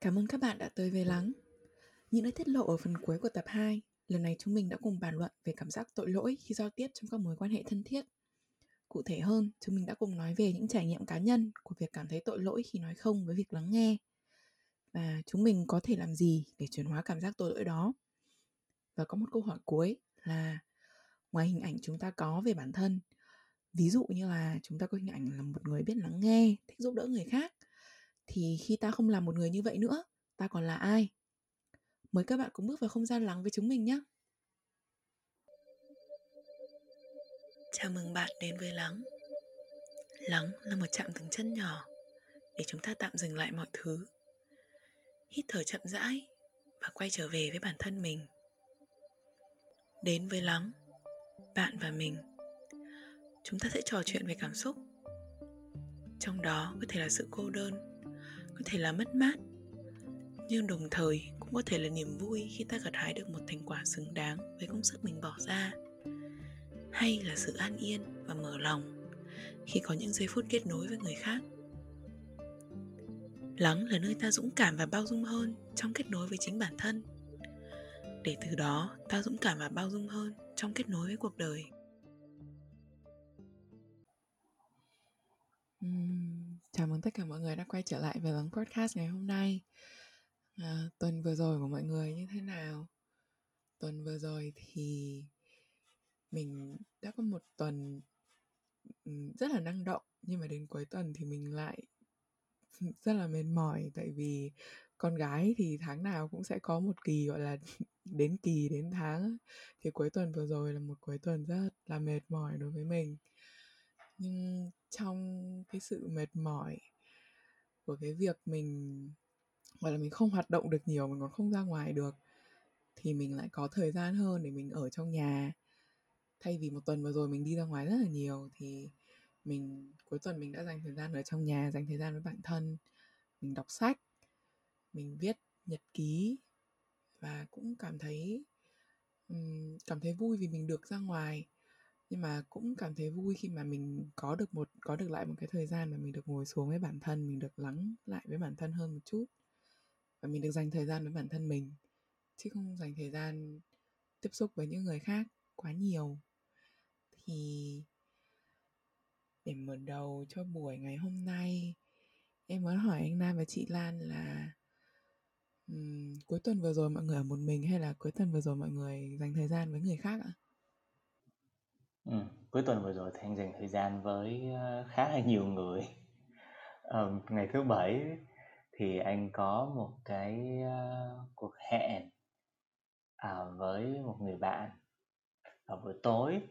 Cảm ơn các bạn đã tới về Lắng. Những lời tiết lộ ở phần cuối của tập 2, lần này chúng mình đã cùng bàn luận về cảm giác tội lỗi khi giao tiếp trong các mối quan hệ thân thiết. Cụ thể hơn, chúng mình đã cùng nói về những trải nghiệm cá nhân của việc cảm thấy tội lỗi khi nói không với việc lắng nghe. Và chúng mình có thể làm gì để chuyển hóa cảm giác tội lỗi đó. Và có một câu hỏi cuối là ngoài hình ảnh chúng ta có về bản thân, ví dụ như là chúng ta có hình ảnh là một người biết lắng nghe, thích giúp đỡ người khác, thì khi ta không làm một người như vậy nữa, ta còn là ai? Mời các bạn cùng bước vào không gian lắng với chúng mình nhé. Chào mừng bạn đến với Lắng. Lắng là một chạm từng chân nhỏ để chúng ta tạm dừng lại mọi thứ. Hít thở chậm rãi và quay trở về với bản thân mình. Đến với Lắng, bạn và mình. Chúng ta sẽ trò chuyện về cảm xúc. Trong đó có thể là sự cô đơn, có thể là mất mát, nhưng đồng thời cũng có thể là niềm vui khi ta gặt hái được một thành quả xứng đáng với công sức mình bỏ ra. Hay là sự an yên và mở lòng khi có những giây phút kết nối với người khác. Lắng là nơi ta dũng cảm và bao dung hơn trong kết nối với chính bản thân. Để từ đó ta dũng cảm và bao dung hơn trong kết nối với cuộc đời. Uhm, chào mừng tất cả mọi người đã quay trở lại với lắng podcast ngày hôm nay. À, tuần vừa rồi của mọi người như thế nào? Tuần vừa rồi thì mình đã có một tuần ừ, rất là năng động nhưng mà đến cuối tuần thì mình lại rất là mệt mỏi tại vì con gái thì tháng nào cũng sẽ có một kỳ gọi là đến kỳ đến tháng thì cuối tuần vừa rồi là một cuối tuần rất là mệt mỏi đối với mình nhưng trong cái sự mệt mỏi của cái việc mình gọi là mình không hoạt động được nhiều mình còn không ra ngoài được thì mình lại có thời gian hơn để mình ở trong nhà. Thay vì một tuần vừa rồi mình đi ra ngoài rất là nhiều thì mình cuối tuần mình đã dành thời gian ở trong nhà dành thời gian với bản thân. Mình đọc sách mình viết nhật ký và cũng cảm thấy um, cảm thấy vui vì mình được ra ngoài nhưng mà cũng cảm thấy vui khi mà mình có được một có được lại một cái thời gian mà mình được ngồi xuống với bản thân mình được lắng lại với bản thân hơn một chút và mình được dành thời gian với bản thân mình chứ không dành thời gian tiếp xúc với những người khác quá nhiều thì để mở đầu cho buổi ngày hôm nay em muốn hỏi anh Nam và chị Lan là um, cuối tuần vừa rồi mọi người ở một mình hay là cuối tuần vừa rồi mọi người dành thời gian với người khác ạ? Ừ, cuối tuần vừa rồi thì anh dành thời gian với ờ, khá là nhiều người. Um, ngày thứ bảy thì anh có một cái uh, cuộc hẹn à, với một người bạn vào buổi tối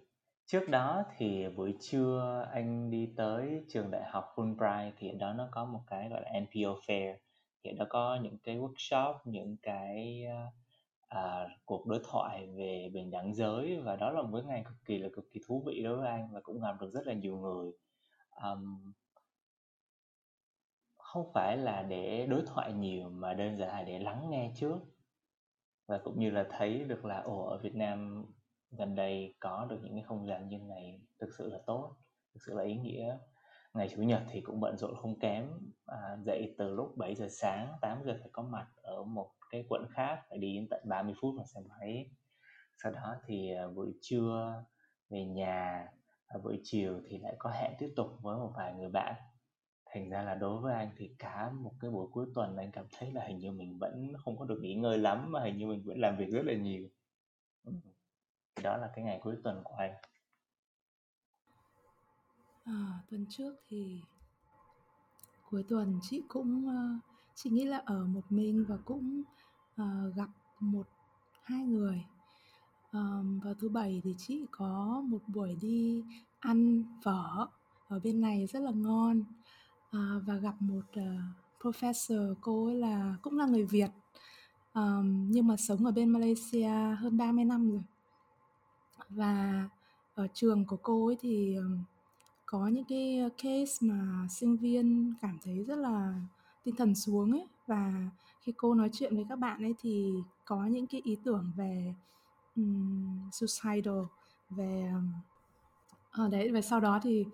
Trước đó thì buổi trưa anh đi tới trường đại học Fulbright thì ở đó nó có một cái gọi là NPO Fair thì ở đó có những cái workshop, những cái à, cuộc đối thoại về bình đẳng giới. Và đó là một cái ngày cực kỳ là cực kỳ thú vị đối với anh và cũng gặp được rất là nhiều người. Um, không phải là để đối thoại nhiều mà đơn giản là để lắng nghe trước. Và cũng như là thấy được là ồ ở Việt Nam gần đây có được những cái không gian như này thực sự là tốt thực sự là ý nghĩa ngày chủ nhật thì cũng bận rộn không kém à, dậy từ lúc 7 giờ sáng 8 giờ phải có mặt ở một cái quận khác phải đi đến tận 30 phút bằng xe máy. Sau đó thì à, buổi trưa về nhà và buổi chiều thì lại có hẹn tiếp tục với một vài người bạn. Thành ra là đối với anh thì cả một cái buổi cuối tuần anh cảm thấy là hình như mình vẫn không có được nghỉ ngơi lắm mà hình như mình vẫn làm việc rất là nhiều. Ừ, đó là cái ngày cuối tuần của anh à, tuần trước thì cuối tuần chị cũng uh, chị nghĩ là ở một mình và cũng uh, gặp một hai người. Um, vào thứ bảy thì chị có một buổi đi ăn phở ở bên này rất là ngon. Uh, và gặp một uh, professor cô ấy là cũng là người Việt. Um, nhưng mà sống ở bên Malaysia hơn 30 năm rồi. Và ở trường của cô ấy thì có những cái ờ, case mà sinh viên cảm thấy rất là tinh thần xuống ấy. Và khi cô nói chuyện với các bạn ấy thì có những cái ý tưởng về um, suicidal về ở đấy và sau đó thì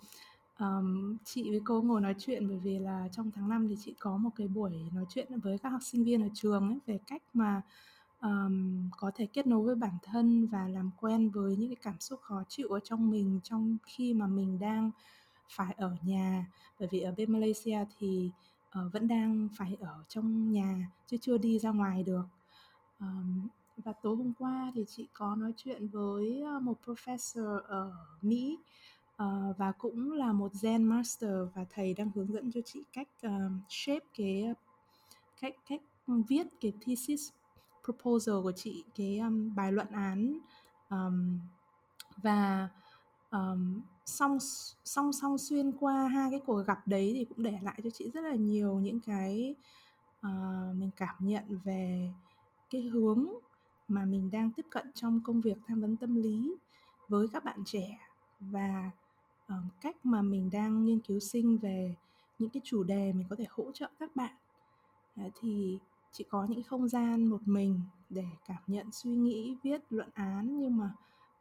um, chị với cô ngồi nói chuyện bởi vì là trong tháng 5 thì chị có một cái buổi nói chuyện với các học sinh viên ở trường ấy về cách mà um, có thể kết nối với bản thân và làm quen với những cái cảm xúc khó chịu ở trong mình trong khi mà mình đang phải ở nhà. Bởi vì ở bên Malaysia thì uh, vẫn đang phải ở trong nhà chứ chưa đi ra ngoài được. Um, và tối hôm qua thì chị có nói chuyện với ờ, một professor ở Mỹ uh, và cũng là một Zen Master và thầy đang hướng dẫn cho chị cách uh, shape cái cách cách viết cái thesis proposal của chị cái um, bài luận án um, và um, song song song xuyên qua hai cái cuộc gặp đấy thì cũng để lại cho chị rất là nhiều những cái uh, mình cảm nhận về cái hướng mà mình đang tiếp cận trong công việc tham vấn tâm lý với các bạn trẻ và um, cách mà mình đang nghiên cứu sinh về những cái chủ đề mình có thể hỗ trợ các bạn. Đấy, thì chỉ có những không gian một mình để cảm nhận suy nghĩ viết luận án nhưng mà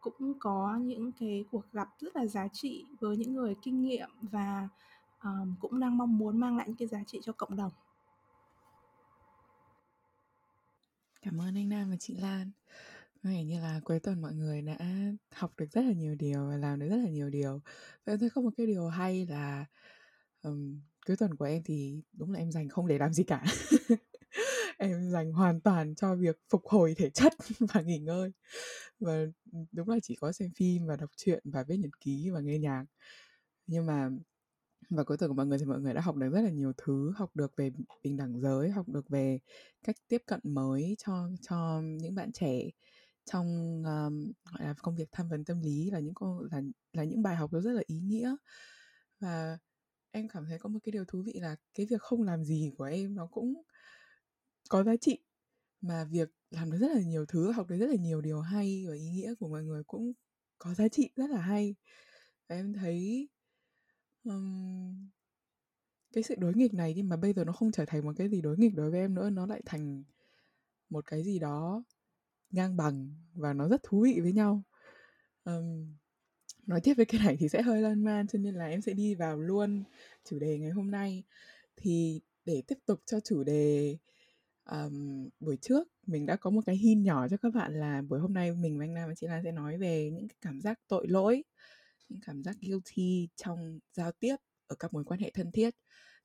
cũng có những cái cuộc gặp rất là giá trị với những người kinh nghiệm và um, cũng đang mong muốn mang lại những cái giá trị cho cộng đồng. Cảm ơn anh Nam và chị Lan. Có vẻ như là cuối tuần mọi người đã học được rất là nhiều điều và làm được rất là nhiều điều. Vậy em thấy có một cái điều hay là um, cuối tuần của em thì đúng là em dành không để làm gì cả. em dành hoàn toàn cho việc phục hồi thể chất và nghỉ ngơi. Và ừ, đúng là chỉ có xem phim và đọc truyện và viết nhật ký và nghe nhạc. Nhưng mà và cuối tuần của mọi người thì mọi người đã học được rất là nhiều thứ học được về bình đẳng giới học được về cách tiếp cận mới cho cho những bạn trẻ trong um, gọi là công việc tham vấn tâm lý là những con là là những bài học nó rất là ý nghĩa. Và em cảm thấy có một cái điều thú vị là cái việc không làm gì của em nó cũng có giá trị. Mà việc làm được rất là nhiều thứ học được rất là nhiều điều hay và ý nghĩa của mọi người cũng có giá trị rất là hay. Và em thấy um, cái sự đối nghịch này nhưng mà bây giờ nó không trở thành một cái gì đối nghịch đối với em nữa nó lại thành một cái gì đó ngang bằng và nó rất thú vị với nhau. Um, nói tiếp với cái này thì sẽ hơi lan man cho nên là em sẽ đi vào luôn chủ đề ngày hôm nay. Thì để tiếp tục cho chủ đề um, buổi trước mình đã có một cái hin nhỏ cho các bạn là buổi hôm nay mình và anh Nam và chị Lan sẽ nói về những cái cảm giác tội lỗi những cảm giác guilty trong giao tiếp ở các mối quan hệ thân thiết.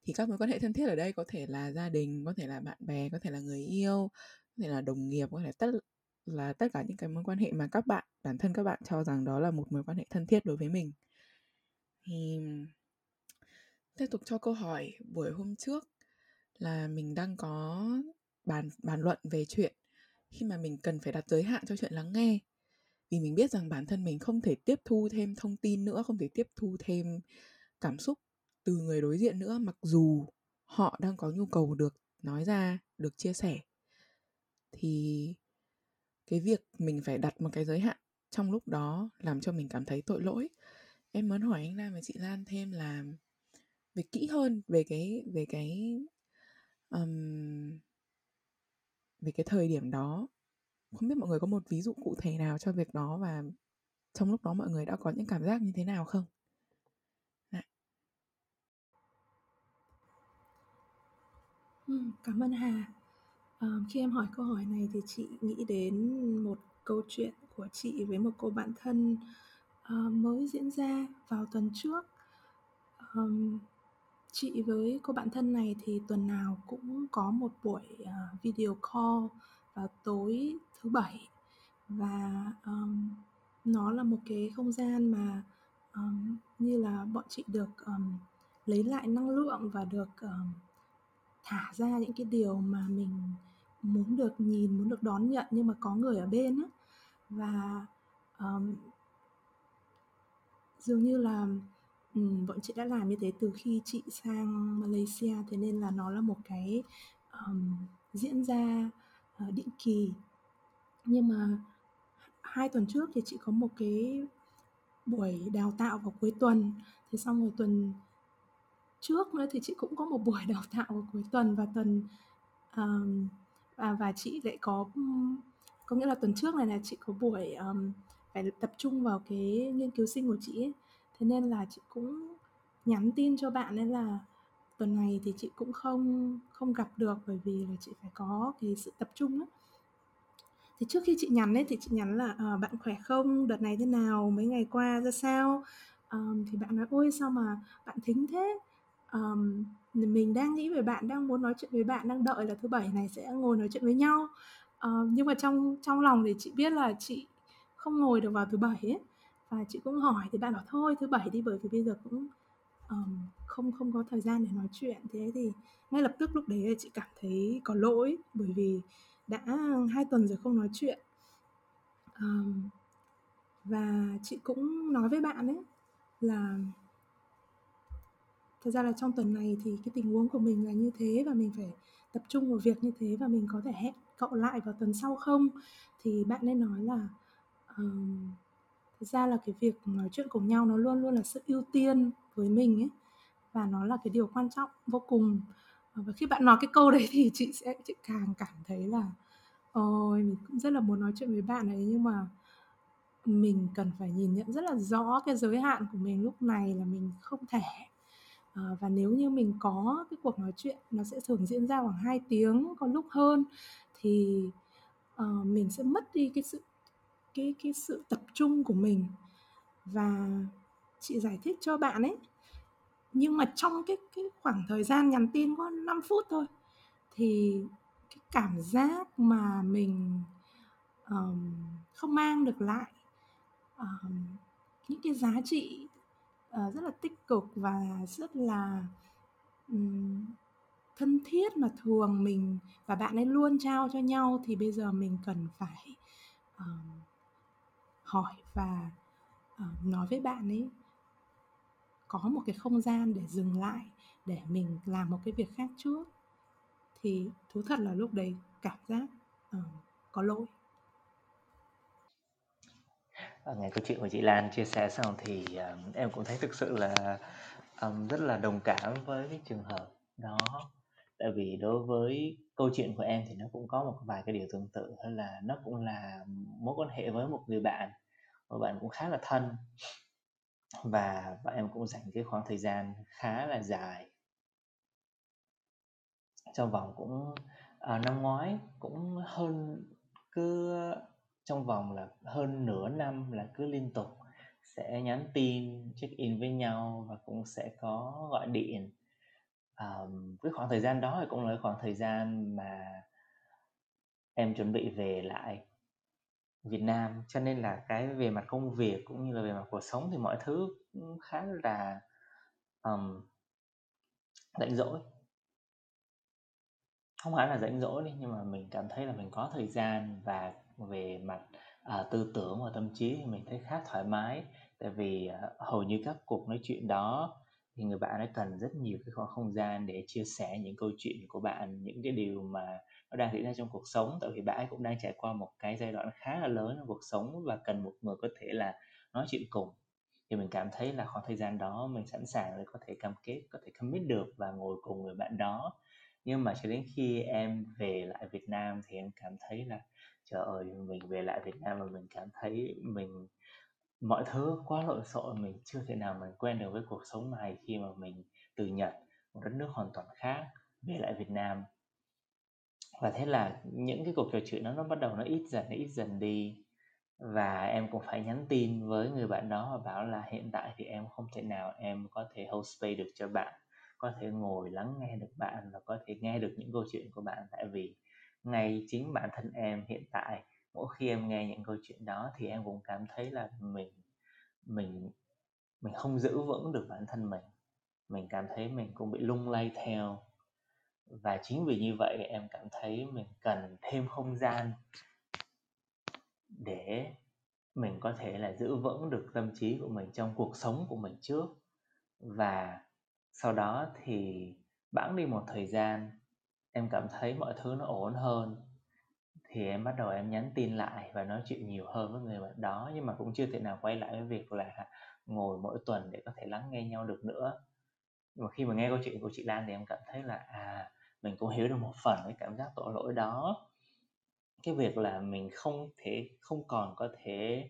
Thì các mối quan hệ thân thiết ở đây có thể là gia đình có thể là bạn bè có thể là người yêu có thể là đồng nghiệp có thể tất là tất cả những cái mối quan hệ mà các bạn bản thân các bạn cho rằng đó là một mối quan hệ thân thiết đối với mình. Thì tiếp tục cho câu hỏi buổi hôm trước là mình đang có bàn bàn luận về chuyện khi mà mình cần phải đặt giới hạn cho chuyện lắng nghe. Vì mình biết rằng bản thân mình không thể tiếp thu thêm thông tin nữa không thể tiếp thu thêm cảm xúc từ người đối diện nữa mặc dù họ đang có nhu cầu được nói ra được chia sẻ. Thì cái việc mình phải đặt một cái giới hạn trong lúc đó làm cho mình cảm thấy tội lỗi. Em muốn hỏi anh Nam và chị Lan thêm là về kỹ hơn về cái về cái um, về cái thời điểm đó không biết mọi người có một ví dụ cụ thể nào cho việc đó và trong lúc đó mọi người đã có những cảm giác như thế nào không? Ừ, cảm ơn Hà. À, khi em hỏi câu hỏi này thì chị nghĩ đến một câu chuyện của chị với một cô bạn thân uh, mới diễn ra vào tuần trước. Um, chị với cô bạn thân này thì tuần nào cũng có một buổi uh, video call vào tối thứ bảy. Và um, nó là một cái không gian mà um, như là bọn chị được um, lấy lại năng lượng và được um, thả ra những cái điều mà mình muốn được nhìn muốn được đón nhận nhưng mà có người ở bên á. Và um, dường như là um, bọn chị đã làm như thế từ khi chị sang Malaysia thế nên là nó là một cái um, diễn ra uh, định kỳ. Nhưng mà hai tuần trước thì chị có một cái buổi đào tạo vào cuối tuần. Thế xong rồi tuần trước nữa thì chị cũng có một buổi đào tạo vào cuối tuần và tuần um, và và chị lại có có nghĩa là tuần trước này là chị có buổi um, phải tập trung vào cái nghiên cứu sinh của chị ấy thế nên là chị cũng nhắn tin cho bạn ấy là tuần này thì chị cũng không không gặp được bởi vì là chị phải có cái sự tập trung đó thì trước khi chị nhắn ấy thì chị nhắn là à, bạn khỏe không? Đợt này thế nào? Mấy ngày qua ra sao? Um, thì bạn nói ôi sao mà bạn thính thế? Um, mình đang nghĩ về bạn đang muốn nói chuyện với bạn đang đợi là thứ bảy này sẽ ngồi nói chuyện với nhau. Uh, nhưng mà trong trong lòng thì chị biết là chị không ngồi được vào thứ bảy ấy và chị cũng hỏi thì bạn bảo thôi thứ bảy đi bởi vì bây giờ cũng um, không không có thời gian để nói chuyện. Thế thì ngay lập tức lúc đấy chị cảm thấy có lỗi bởi vì đã hai tuần rồi không nói chuyện. Um, và chị cũng nói với bạn ấy là thật ra là trong tuần này thì cái tình huống của mình là như thế và mình phải tập trung vào việc như thế và mình có thể hẹn cậu lại vào tuần sau không? Thì bạn nên nói là um, thực ra là cái việc nói chuyện cùng nhau nó luôn luôn là sự ưu tiên với mình ấy và nó là cái điều quan trọng vô cùng. Và khi bạn nói cái câu đấy thì chị sẽ chị càng cảm thấy là ôi mình cũng rất là muốn nói chuyện với bạn ấy nhưng mà mình cần phải nhìn nhận rất là rõ cái giới hạn của mình lúc này là mình không thể. À, và nếu như mình có cái cuộc nói chuyện nó sẽ thường diễn ra khoảng 2 tiếng có lúc hơn thì uh, mình sẽ mất đi cái sự cái cái sự tập trung của mình và chị giải thích cho bạn ấy. Nhưng mà trong cái cái khoảng thời gian nhắn tin có 5 phút thôi thì cái cảm giác mà mình um, không mang được lại um, những cái giá trị uh, rất là tích cực và rất là um, thân thiết mà thường mình và bạn ấy luôn trao cho nhau thì bây giờ mình cần phải um, hỏi và uh, nói với bạn ấy có một cái không gian để dừng lại để mình làm một cái việc khác trước thì thú thật là lúc đấy cảm giác uh, có lỗi. À, nghe câu chuyện của chị Lan chia sẻ xong thì um, em cũng thấy thực sự là um, rất là đồng cảm với cái trường hợp đó tại vì đối với câu chuyện của em thì nó cũng có một vài cái điều tương tự hay là nó cũng là mối quan hệ với một người bạn một bạn cũng khá là thân. Và và em cũng dành cái khoảng thời gian khá là dài. Trong vòng cũng à, năm ngoái cũng hơn cứ trong vòng là hơn nửa năm là cứ liên tục sẽ nhắn tin check in với nhau và cũng sẽ có gọi điện um, cái khoảng thời gian đó thì cũng là khoảng thời gian mà em chuẩn bị về lại Việt Nam. Cho nên là cái về mặt công việc cũng như là về mặt cuộc sống thì mọi thứ cũng khá là um, rảnh rỗi. Không hẳn là rảnh rỗi đi nhưng mà mình cảm thấy là mình có thời gian và về mặt uh, tư tưởng và tâm trí thì mình thấy khá thoải mái. Tại vì uh, hầu như các cuộc nói chuyện đó thì người bạn ấy cần rất nhiều cái khoảng không gian để chia sẻ những câu chuyện của bạn, những cái điều mà nó đang diễn ra trong cuộc sống. Tại vì bạn ấy cũng đang trải qua một cái giai đoạn khá là lớn trong cuộc sống và cần một người có thể là nói chuyện cùng. Thì mình cảm thấy là khoảng thời gian đó mình sẵn sàng để có thể cam kết, có thể commit được và ngồi cùng người bạn đó. Nhưng mà cho đến khi em về lại Việt Nam thì em cảm thấy là, trời ơi, mình về lại Việt Nam và mình cảm thấy mình mọi thứ quá lộn xộn, mình chưa thể nào mình quen được với cuộc sống này khi mà mình từ Nhật, một đất nước hoàn toàn khác, về lại Việt Nam. Và thế là những cái cuộc trò chuyện nó nó bắt đầu nó ít dần, nó ít dần đi. Và em cũng phải nhắn tin với người bạn đó và bảo là hiện tại thì em không thể nào em có thể hold space được cho bạn, có thể ngồi lắng nghe được bạn và có thể nghe được những câu chuyện của bạn. Tại vì ngay chính bản thân em hiện tại mỗi khi em nghe những câu chuyện đó thì em cũng cảm thấy là mình mình mình không giữ vững được bản thân mình. Mình cảm thấy mình cũng bị lung lay theo. Và chính vì như vậy em cảm thấy mình cần thêm không gian để mình có thể là giữ vững được tâm trí của mình trong cuộc sống của mình trước. Và sau đó thì bẵng đi một thời gian, em cảm thấy mọi thứ nó ổn hơn thì em bắt đầu em nhắn tin lại và nói chuyện nhiều hơn với người bạn đó nhưng mà cũng chưa thể nào quay lại với việc là ngồi mỗi tuần để có thể lắng nghe nhau được nữa. Nhưng mà khi mà nghe câu chuyện của chị Lan thì em cảm thấy là à mình cũng hiểu được một phần cái cảm giác tội lỗi đó. Cái việc là mình không thể không còn có thể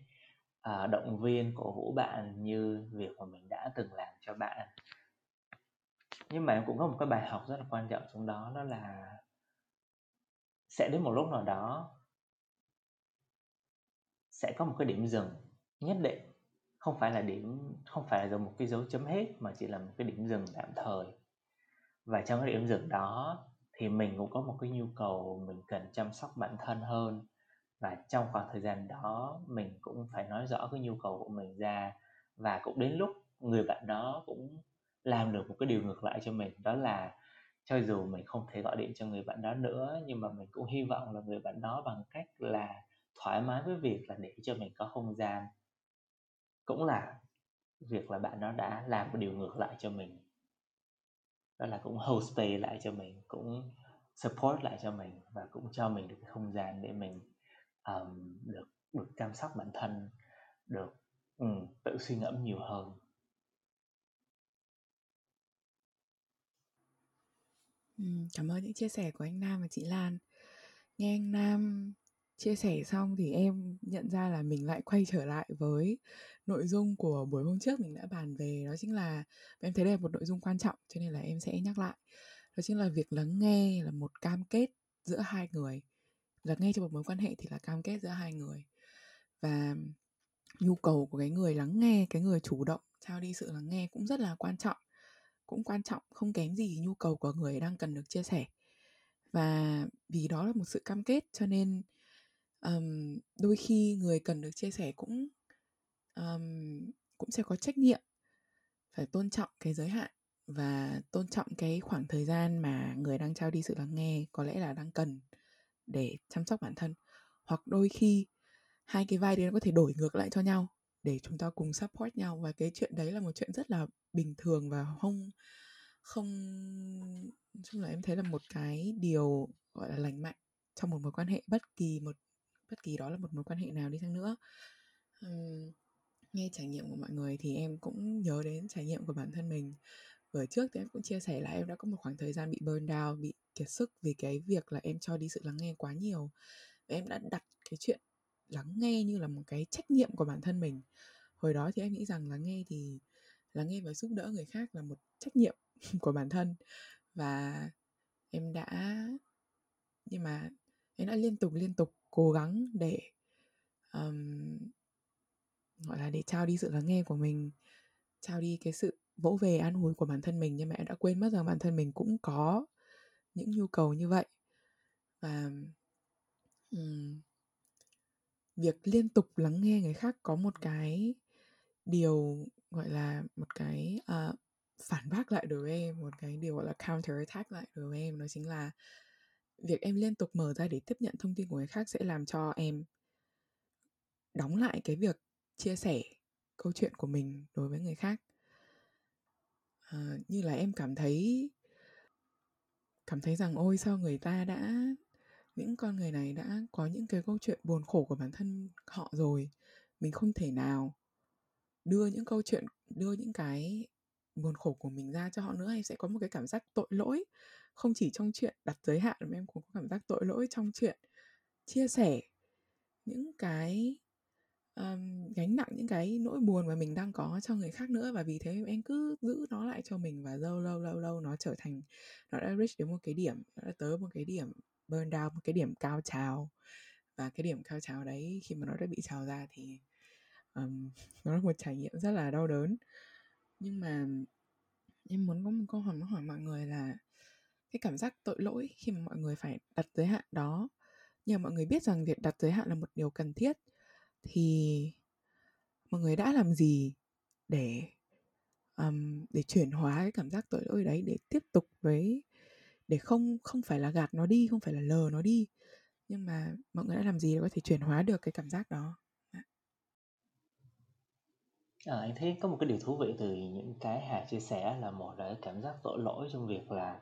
à, động viên cổ vũ bạn như việc mà mình đã từng làm cho bạn. Nhưng mà em cũng có một cái bài học rất là quan trọng trong đó đó là sẽ đến một lúc nào đó sẽ có một cái điểm dừng nhất định. Không phải là điểm, không phải là một cái dấu chấm hết, mà chỉ là một cái điểm dừng tạm thời. Và trong cái điểm dừng đó thì mình cũng có một cái nhu cầu mình cần chăm sóc bản thân hơn. Và trong khoảng thời gian đó, mình cũng phải nói rõ cái nhu cầu của mình ra. Và cũng đến lúc người bạn đó cũng làm được một cái điều ngược lại cho mình, đó là cho dù mình không thể gọi điện cho người bạn đó nữa nhưng mà mình cũng hy vọng là người bạn đó bằng cách là thoải mái với việc là để cho mình có không gian. Cũng là việc là bạn đó đã làm một điều ngược lại cho mình. Đó là cũng hold space lại cho mình cũng support lại cho mình và cũng cho mình được cái không gian để mình um, được được chăm sóc bản thân được um, tự suy ngẫm nhiều hơn. Cảm ơn những chia sẻ của anh Nam và chị Lan. Nghe anh Nam chia sẻ xong thì em nhận ra là mình lại quay trở lại với nội dung của buổi hôm trước mình đã bàn về. Đó chính là em thấy đây là một nội dung quan trọng cho nên là em sẽ nhắc lại. Đó chính là việc lắng nghe là một cam kết giữa hai người. Lắng nghe trong một mối quan hệ thì là cam kết giữa hai người. Và nhu cầu của cái người lắng nghe, cái người chủ động trao đi sự lắng nghe cũng rất là quan trọng cũng quan trọng không kém gì nhu cầu của người đang cần được chia sẻ. Và vì đó là một sự cam kết cho nên um, đôi khi người cần được chia sẻ cũng um, cũng sẽ có trách nhiệm phải tôn trọng cái giới hạn và tôn trọng cái khoảng thời gian mà người đang trao đi sự lắng nghe có lẽ là đang cần để chăm sóc bản thân. Hoặc đôi khi hai cái vai đấy nó có thể đổi ngược lại cho nhau để chúng ta cùng support nhau. Và cái chuyện đấy là một chuyện rất là bình thường và không không nói chung là em thấy là một cái điều gọi là lành mạnh trong một mối quan hệ bất kỳ một bất kỳ đó là một mối quan hệ nào đi chăng nữa. Uhm, nghe trải nghiệm của mọi người thì em cũng nhớ đến trải nghiệm của bản thân mình. Vừa trước thì em cũng chia sẻ là em đã có một khoảng thời gian bị burn down bị kiệt sức vì cái việc là em cho đi sự lắng nghe quá nhiều. Và em đã đặt cái chuyện lắng nghe như là một cái trách nhiệm của bản thân mình. Hồi đó thì em nghĩ rằng lắng nghe thì lắng nghe và giúp đỡ người khác là một trách nhiệm của bản thân. Và em đã nhưng mà em đã liên tục liên tục cố gắng để um, gọi là để trao đi sự lắng nghe của mình trao đi cái sự vỗ về an ủi của bản thân mình. Nhưng mà em đã quên mất rằng bản thân mình cũng có những nhu cầu như vậy. Và um, việc liên tục lắng nghe người khác có một cái điều gọi là một cái uh, phản bác lại đối với em một cái điều gọi là counter attack lại đối với em đó chính là việc em liên tục mở ra để tiếp nhận thông tin của người khác sẽ làm cho em đóng lại cái việc chia sẻ câu chuyện của mình đối với người khác. À, như là em cảm thấy cảm thấy rằng ôi sao người ta đã con người này đã có những cái câu chuyện buồn khổ của bản thân họ rồi mình không thể nào đưa những câu chuyện đưa những cái buồn khổ của mình ra cho họ nữa hay sẽ có một cái cảm giác tội lỗi. Không chỉ trong chuyện đặt giới hạn mà em cũng có cảm giác tội lỗi trong chuyện chia sẻ những cái um, gánh nặng những cái nỗi buồn mà mình đang có cho người khác nữa. Và vì thế em cứ giữ nó lại cho mình và lâu lâu lâu lâu nó trở thành nó đã reach đến một cái điểm nó đã tới một cái điểm burn down một cái điểm cao trào. Và cái điểm cao trào đấy khi mà nó đã bị trào ra thì um, nó là một trải nghiệm rất là đau đớn. Nhưng mà em muốn có một câu hỏi muốn hỏi mọi người là cái cảm giác tội lỗi khi mà mọi người phải đặt giới hạn đó. Nhưng mà mọi người biết rằng việc đặt giới hạn là một điều cần thiết. Thì mọi người đã làm gì để um, để chuyển hóa cái cảm giác tội lỗi đấy để tiếp tục với để không không phải là gạt nó đi không phải là lờ nó đi. Nhưng mà mọi người đã làm gì để có thể chuyển hóa được cái cảm giác đó? À, anh thấy có một cái điều thú vị từ những cái Hà chia sẻ là một là cái cảm giác tội lỗi trong việc là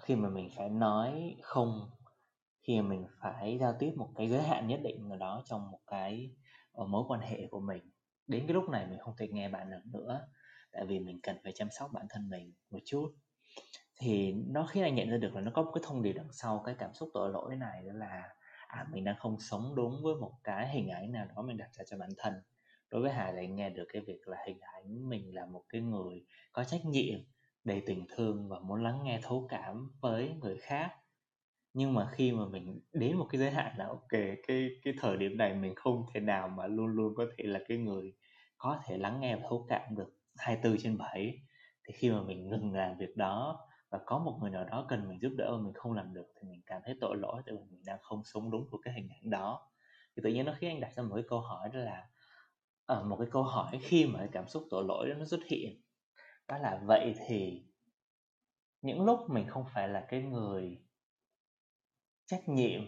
khi mà mình phải nói không khi mà mình phải giao tiếp một cái giới hạn nhất định nào đó trong một cái ờ, mối quan hệ của mình. Đến cái lúc này mình không thể nghe bạn được nữa tại vì mình cần phải chăm sóc bản thân mình một chút thì nó khiến anh nhận ra được là nó có một cái thông điệp đằng sau cái cảm xúc tội lỗi này, đó là à mình đang không sống đúng với một cái hình ảnh nào đó mình đặt ra cho bản thân. Đối với Hà lại nghe được cái việc là hình ảnh mình là một cái người có trách nhiệm, đầy tình thương và muốn lắng nghe thấu cảm với người khác. Nhưng mà khi mà mình đến một cái giới hạn là, ok, cái cái thời điểm này mình không thể nào mà luôn luôn có thể là cái người có thể lắng nghe và thấu cảm được 24 trên 7 thì khi mà mình ngừng làm việc đó và có một người nào đó cần mình giúp đỡ mà mình không làm được thì mình cảm thấy tội lỗi tại vì mình đang không sống đúng của cái hình ảnh đó. Thì tự nhiên nó khiến anh đặt ra một cái câu hỏi đó là ở một cái câu hỏi khi mà cái cảm xúc tội lỗi đó nó xuất hiện. Đó là vậy thì những lúc mình không phải là cái người trách nhiệm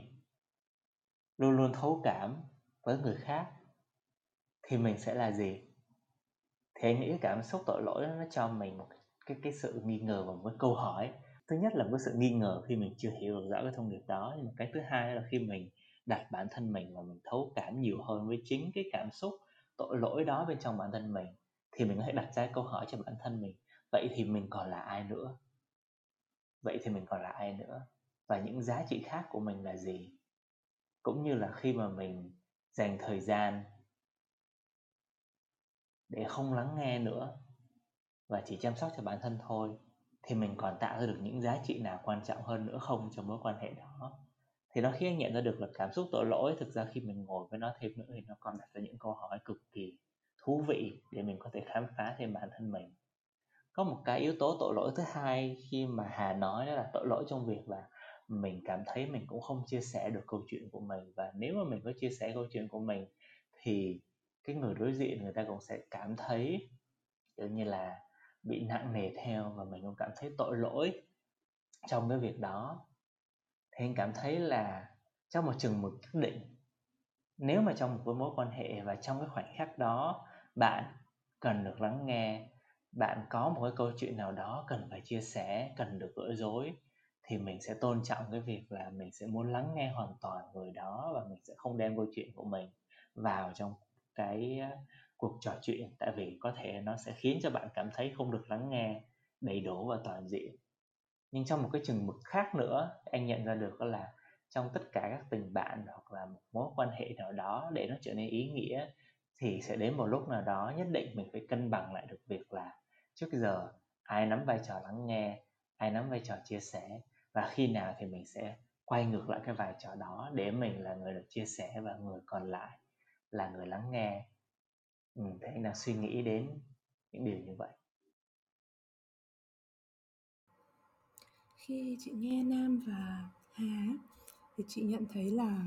luôn luôn thấu cảm với người khác thì mình sẽ là gì? Thì anh nghĩ cảm xúc tội lỗi đó, nó cho mình một cái cái sự nghi ngờ và một cái câu hỏi. Thứ nhất là một sự nghi ngờ khi mình chưa hiểu được rõ cái thông điệp đó. Nhưng mà cái thứ hai là khi mình đặt bản thân mình và mình thấu cảm nhiều hơn với chính cái cảm xúc, tội lỗi đó bên trong bản thân mình, thì mình có thể đặt ra câu hỏi cho bản thân mình, vậy thì mình còn là ai nữa? Vậy thì mình còn là ai nữa? Và những giá trị khác của mình là gì? Cũng như là khi mà mình dành thời gian để không lắng nghe nữa và chỉ chăm sóc cho bản thân thôi, thì mình còn tạo ra được những giá trị nào quan trọng hơn nữa không trong mối quan hệ đó? Thì nó khi anh nhận ra được là cảm xúc tội lỗi, thực ra khi mình ngồi với nó thêm nữa thì nó còn đặt ra những câu hỏi cực kỳ thú vị để mình có thể khám phá thêm bản thân mình. Có một cái yếu tố tội lỗi thứ hai khi mà hà nói đó là tội lỗi trong việc là mình cảm thấy mình cũng không chia sẻ được câu chuyện của mình. Và nếu mà mình có chia sẻ câu chuyện của mình thì cái người đối diện người ta cũng sẽ cảm thấy, kiểu như là bị nặng nề theo và mình cũng cảm thấy tội lỗi trong cái việc đó. Thì anh cảm thấy là trong một chừng mực nhất định, nếu mà trong một cái mối quan hệ và trong cái khoảnh khắc đó bạn cần được lắng nghe, bạn có một cái câu chuyện nào đó cần phải chia sẻ, cần được gỡ rối, thì mình sẽ tôn trọng cái việc là mình sẽ muốn lắng nghe hoàn toàn người đó và mình sẽ không đem câu chuyện của mình vào trong cái cuộc trò chuyện, tại vì có thể nó sẽ khiến cho bạn cảm thấy không được lắng nghe đầy đủ và toàn diện. Nhưng trong một cái chừng mực khác nữa, anh nhận ra được đó là trong tất cả các tình bạn hoặc là một mối quan hệ nào đó để nó trở nên ý nghĩa, thì sẽ đến một lúc nào đó nhất định mình phải cân bằng lại được việc là trước giờ ai nắm vai trò lắng nghe, ai nắm vai trò chia sẻ, và khi nào thì mình sẽ quay ngược lại cái vai trò đó để mình là người được chia sẻ và người còn lại là người lắng nghe ừ, thì anh đang suy nghĩ đến những điều như vậy. Khi chị nghe nam và hà thì chị nhận thấy là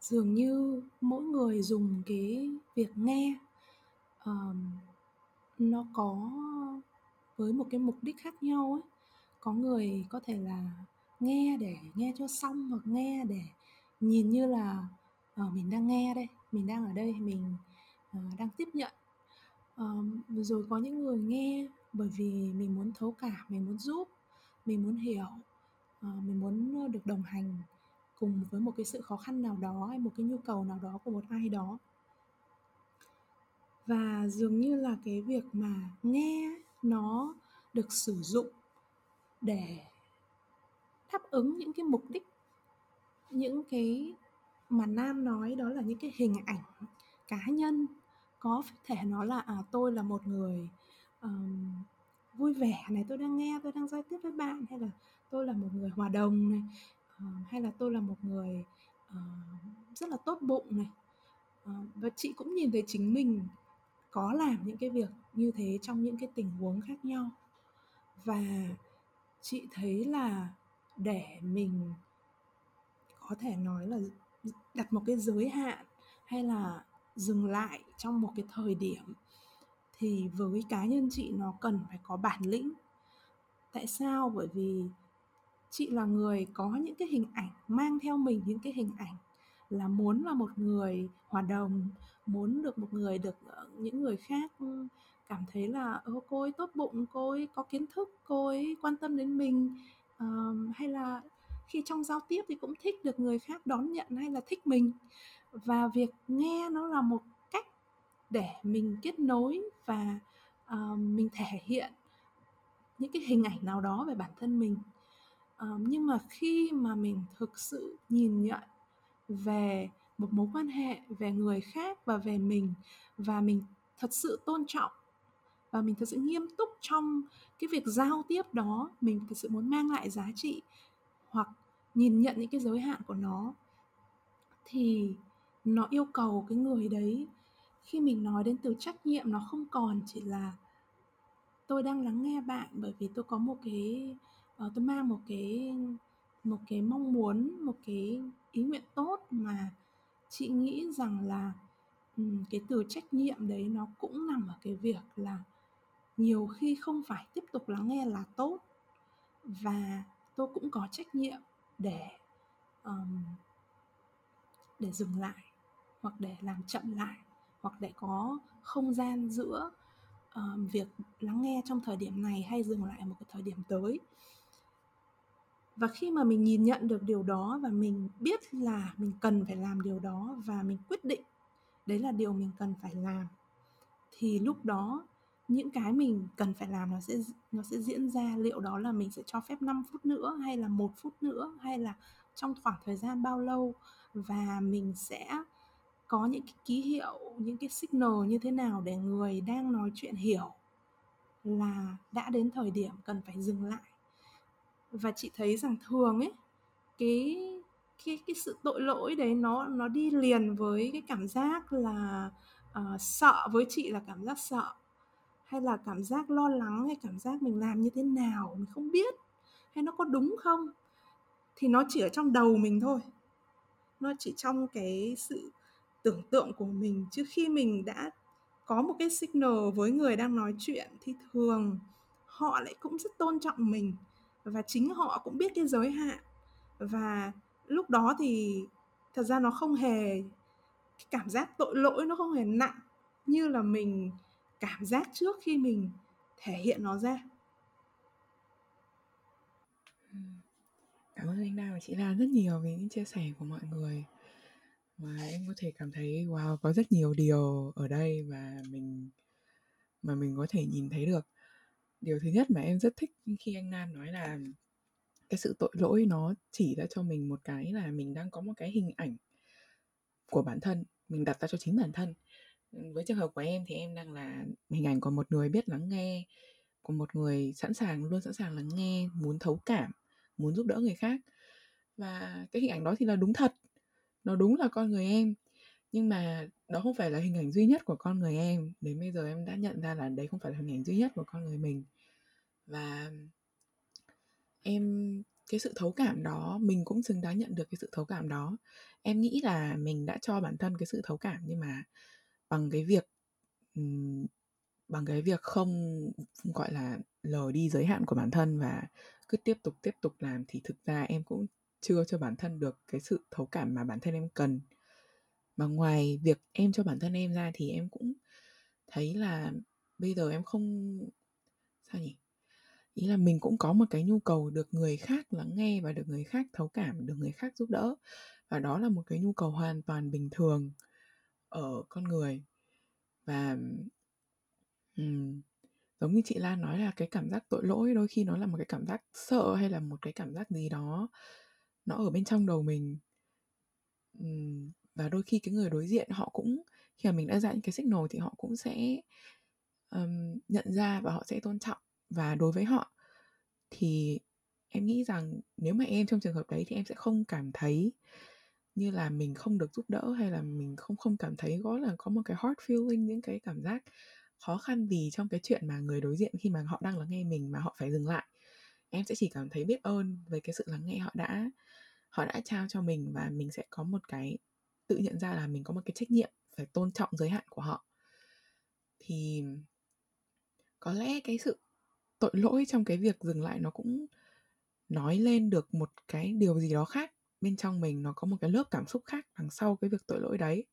dường như mỗi người dùng cái việc nghe um, nó có với một cái mục đích khác nhau ấy. Có người có thể là nghe để nghe cho xong hoặc nghe để nhìn như là uh, mình đang nghe đây mình đang ở đây mình uh, đang tiếp nhận. Um, rồi có những người nghe bởi vì mình muốn thấu cảm mình muốn giúp mình muốn hiểu uh, mình muốn được đồng hành cùng với một cái sự khó khăn nào đó hay một cái nhu cầu nào đó của một ai đó. Và dường như là cái việc mà nghe nó được sử dụng để đáp ứng những cái mục đích những cái mà nam nói đó là những cái hình ảnh cá nhân. Có thể nó là à tôi là một người um, vui vẻ này tôi đang nghe tôi đang giao tiếp với bạn hay là tôi là một người hòa đồng này uh, hay là tôi là một người uh, rất là tốt bụng này. Uh, và chị cũng nhìn thấy chính mình có làm những cái việc như thế trong những cái tình huống khác nhau. Và chị thấy là để mình có thể nói là đặt một cái giới hạn hay là dừng lại trong một cái thời điểm thì với cá nhân chị nó cần phải có bản lĩnh. Tại sao? Bởi vì chị là người có những cái hình ảnh mang theo mình những cái hình ảnh là muốn là một người hòa đồng muốn được một người được ờ, những người khác ừ, cảm thấy là ô cô ấy tốt bụng cô ấy có kiến thức cô ấy quan tâm đến mình uh, hay là khi trong giao tiếp thì cũng thích được người khác đón nhận hay là thích mình. Và việc nghe nó là một cách để mình kết nối và uh, mình thể hiện những cái hình ảnh nào đó về bản thân mình. Uh, nhưng mà khi mà mình thực sự nhìn nhận về một mối quan hệ về người khác và về mình và mình thật sự tôn trọng và mình thật sự nghiêm túc trong cái việc giao tiếp đó mình thật sự muốn mang lại giá trị hoặc nhìn nhận những cái giới hạn của nó thì nó yêu cầu cái người đấy khi mình nói đến từ trách nhiệm nó không còn chỉ là tôi đang lắng nghe bạn bởi vì tôi có một cái uh, tôi mang một cái một cái mong muốn một cái ý nguyện tốt mà chị nghĩ rằng là um, cái từ trách nhiệm đấy nó cũng nằm ở cái việc là nhiều khi không phải tiếp tục lắng nghe là tốt. Và tôi cũng có trách nhiệm để um, để dừng lại hoặc để làm chậm lại hoặc để có không gian giữa um, việc lắng nghe trong thời điểm này hay dừng lại một cái thời điểm tới. Và khi mà mình nhìn nhận được điều đó và mình biết là mình cần phải làm điều đó và mình quyết định đấy là điều mình cần phải làm thì lúc đó những cái mình cần phải làm nó sẽ nó sẽ diễn ra liệu đó là mình sẽ cho phép 5 phút nữa hay là một phút nữa hay là trong khoảng thời gian bao lâu? Và mình sẽ có những cái ký hiệu những cái signal như thế nào để người đang nói chuyện hiểu là đã đến thời điểm cần phải dừng lại. Và chị thấy rằng thường ấy cái cái cái sự tội lỗi đấy nó nó đi liền với cái cảm giác là uh, sợ với chị là cảm giác sợ hay là cảm giác lo lắng hay cảm giác mình làm như thế nào mình không biết, hay nó có đúng không? Thì nó chỉ ở trong đầu mình thôi. Nó chỉ trong cái sự tưởng tượng của mình. Chứ khi mình đã có một cái signal với người đang nói chuyện thì thường họ lại cũng rất tôn trọng mình. Và chính họ cũng biết cái giới hạn. Và lúc đó thì thật ra nó không hề, cái cảm giác tội lỗi nó không hề nặng như là mình cảm giác trước khi mình thể hiện nó ra. Cảm ơn anh Nam và chị Lan rất nhiều về những chia sẻ của mọi người. Và em có thể cảm thấy, wow, có rất nhiều điều ở đây và mình, mà mình có thể nhìn thấy được. Điều thứ nhất mà em rất thích khi anh Nam nói là cái sự tội lỗi nó chỉ ra cho mình một cái là mình đang có một cái hình ảnh của bản thân, mình đặt ra cho chính bản thân với trường hợp của em thì em đang là hình ảnh của một người biết lắng nghe, của một người sẵn sàng, luôn sẵn sàng lắng nghe, muốn thấu cảm, muốn giúp đỡ người khác. Và cái hình ảnh đó thì là đúng thật, nó đúng là con người em. Nhưng mà đó không phải là hình ảnh duy nhất của con người em. Đến bây giờ em đã nhận ra là đấy không phải là hình ảnh duy nhất của con người mình. Và em, cái sự thấu cảm đó, mình cũng xứng đáng nhận được cái sự thấu cảm đó. Em nghĩ là mình đã cho bản thân cái sự thấu cảm nhưng mà bằng cái việc bằng cái việc không, gọi là, lờ đi giới hạn của bản thân và cứ tiếp tục tiếp tục làm thì thực ra em cũng chưa cho bản thân được cái sự thấu cảm mà bản thân em cần. Mà ngoài việc em cho bản thân em ra thì em cũng thấy là bây giờ em không, sao nhỉ? Ý là mình cũng có một cái nhu cầu được người khác lắng nghe và được người khác thấu cảm, được người khác giúp đỡ. Và đó là một cái nhu cầu hoàn toàn bình thường ở con người. Và um, giống như chị Lan nói là cái cảm giác tội lỗi đôi khi nó là một cái cảm giác sợ hay là một cái cảm giác gì đó nó ở bên trong đầu mình. Um, và đôi khi cái người đối diện họ cũng khi mà mình đã ra những cái signal thì họ cũng sẽ um, nhận ra và họ sẽ tôn trọng. Và đối với họ thì em nghĩ rằng nếu mà em trong trường hợp đấy thì em sẽ không cảm thấy như là mình không được giúp đỡ hay là mình không không cảm thấy có là có một cái hard feeling, những cái cảm giác khó khăn gì trong cái chuyện mà người đối diện khi mà họ đang lắng nghe mình mà họ phải dừng lại? Em sẽ chỉ cảm thấy biết ơn về cái sự lắng nghe họ đã họ đã trao cho mình và mình sẽ có một cái, tự nhận ra là mình có một cái trách nhiệm phải tôn trọng giới hạn của họ. Thì có lẽ cái sự tội lỗi trong cái việc dừng lại nó cũng nói lên được một cái điều gì đó khác bên trong mình nó có một cái lớp cảm xúc khác đằng sau cái việc tội lỗi đấy.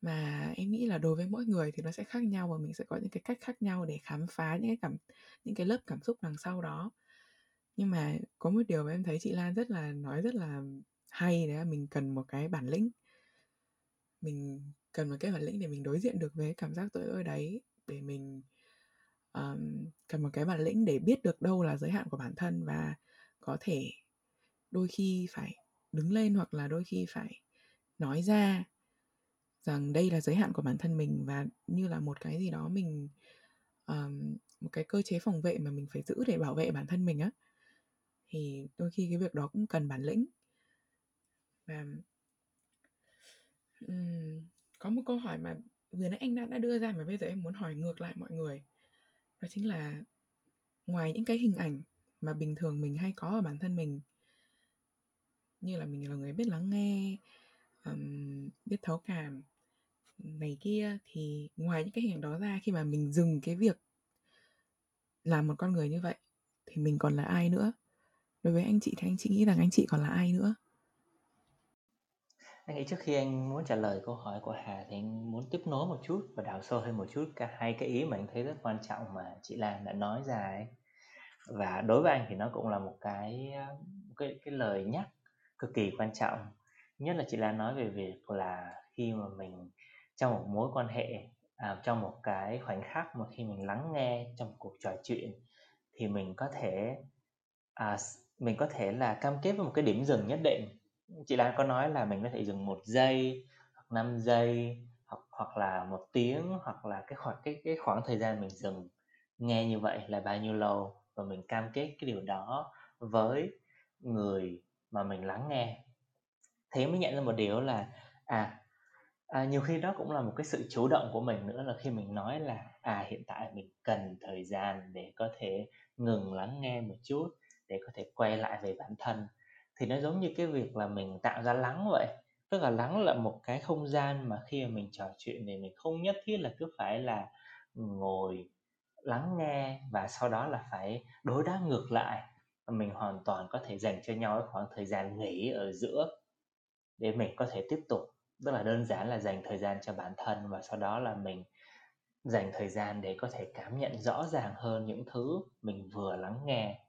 Mà em nghĩ là đối với mỗi người thì nó sẽ khác nhau và mình sẽ có những cái cách khác nhau để khám phá những cái cảm những cái lớp cảm xúc đằng sau đó. Nhưng mà có một điều mà em thấy chị Lan rất là nói rất là hay đấy là mình cần một cái bản lĩnh. Mình cần một cái bản lĩnh để mình đối diện được với cảm giác tội lỗi đấy để mình um, cần một cái bản lĩnh để biết được đâu là giới hạn của bản thân và có thể đôi khi phải đứng lên hoặc là đôi khi phải nói ra rằng đây là giới hạn của bản thân mình và như là một cái gì đó mình um, một cái cơ chế phòng vệ mà mình phải giữ để bảo vệ bản thân mình á thì đôi khi cái việc đó cũng cần bản lĩnh. Và um, có một câu hỏi mà vừa nãy anh đã đã đưa ra mà bây giờ em muốn hỏi ngược lại mọi người đó chính là ngoài những cái hình ảnh mà bình thường mình hay có ở bản thân mình như là mình là người biết lắng nghe um, biết thấu cảm này kia thì ngoài những cái hình ảnh đó ra khi mà mình dừng cái việc làm một con người như vậy thì mình còn là ai nữa? Đối với anh chị thì anh chị nghĩ rằng anh chị còn là ai nữa? Anh nghĩ trước khi anh muốn trả lời câu hỏi của Hà thì anh muốn tiếp nối một chút và đào sâu hơn một chút cả hai cái ý mà anh thấy rất quan trọng mà chị Lan đã nói ra ấy. Và đối với anh thì nó cũng là một cái ờ, một cái cái lời nhắc cực kỳ quan trọng. Nhất là chị Lan nói về việc là khi mà mình trong một mối quan hệ à, trong một cái khoảnh khắc mà khi mình lắng nghe trong cuộc trò chuyện thì mình có thể à, mình có thể là cam kết với một cái điểm dừng nhất định. Chị Lan có nói là mình có thể dừng một giây hoặc 5 giây hoặc hoặc là một tiếng hoặc là cái khoảng cái cái khoảng thời gian mình dừng nghe như vậy là bao nhiêu lâu và mình cam kết cái điều đó với người mà mình lắng nghe. Thế mới nhận ra một điều là à À, nhiều khi đó cũng là một cái sự chủ động của mình nữa là khi mình nói là à hiện tại mình cần thời gian để có thể ngừng lắng nghe một chút để có thể quay lại về bản thân. Thì nó giống như cái việc là mình tạo ra lắng vậy tức là lắng là một cái không gian mà khi mà mình trò chuyện thì mình không nhất thiết là cứ phải là ngồi lắng nghe và sau đó là phải đối đáp ngược lại mình hoàn toàn có thể dành cho nhau khoảng thời gian nghỉ ở giữa để mình có thể tiếp tục. Rất là đơn giản là dành thời gian cho bản thân và sau đó là mình dành thời gian để có thể cảm nhận rõ ràng hơn những thứ mình vừa lắng nghe.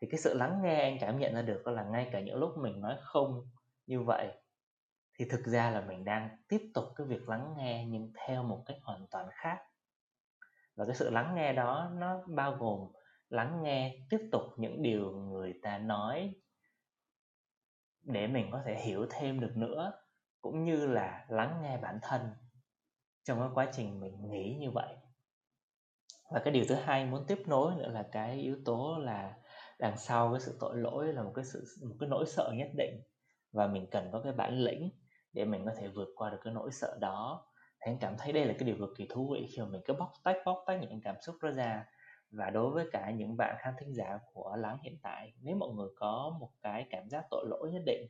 Thì cái sự lắng nghe anh cảm nhận ra được đó là ngay cả những lúc mình nói không như vậy, thì thực ra là mình đang tiếp tục cái việc lắng nghe nhưng theo một cách hoàn toàn khác. Và cái sự lắng nghe đó nó bao gồm lắng nghe, tiếp tục những điều người ta nói để mình có thể hiểu thêm được nữa, cũng như là lắng nghe bản thân trong cái quá trình mình nghĩ như vậy. Và cái điều thứ hai muốn tiếp nối nữa là cái yếu tố là đằng sau cái sự tội lỗi là một cái sự, một cái nỗi sợ nhất định. Và mình cần có cái bản lĩnh để mình có thể vượt qua được cái nỗi sợ đó. Thì anh cảm thấy đây là cái điều cực kỳ thú vị khi mà mình cứ bóc tách bóc tách những cảm xúc đó ra và đối với cả những bạn khán thính giả của lắng hiện tại, nếu mọi người có một cái cảm giác tội lỗi nhất định,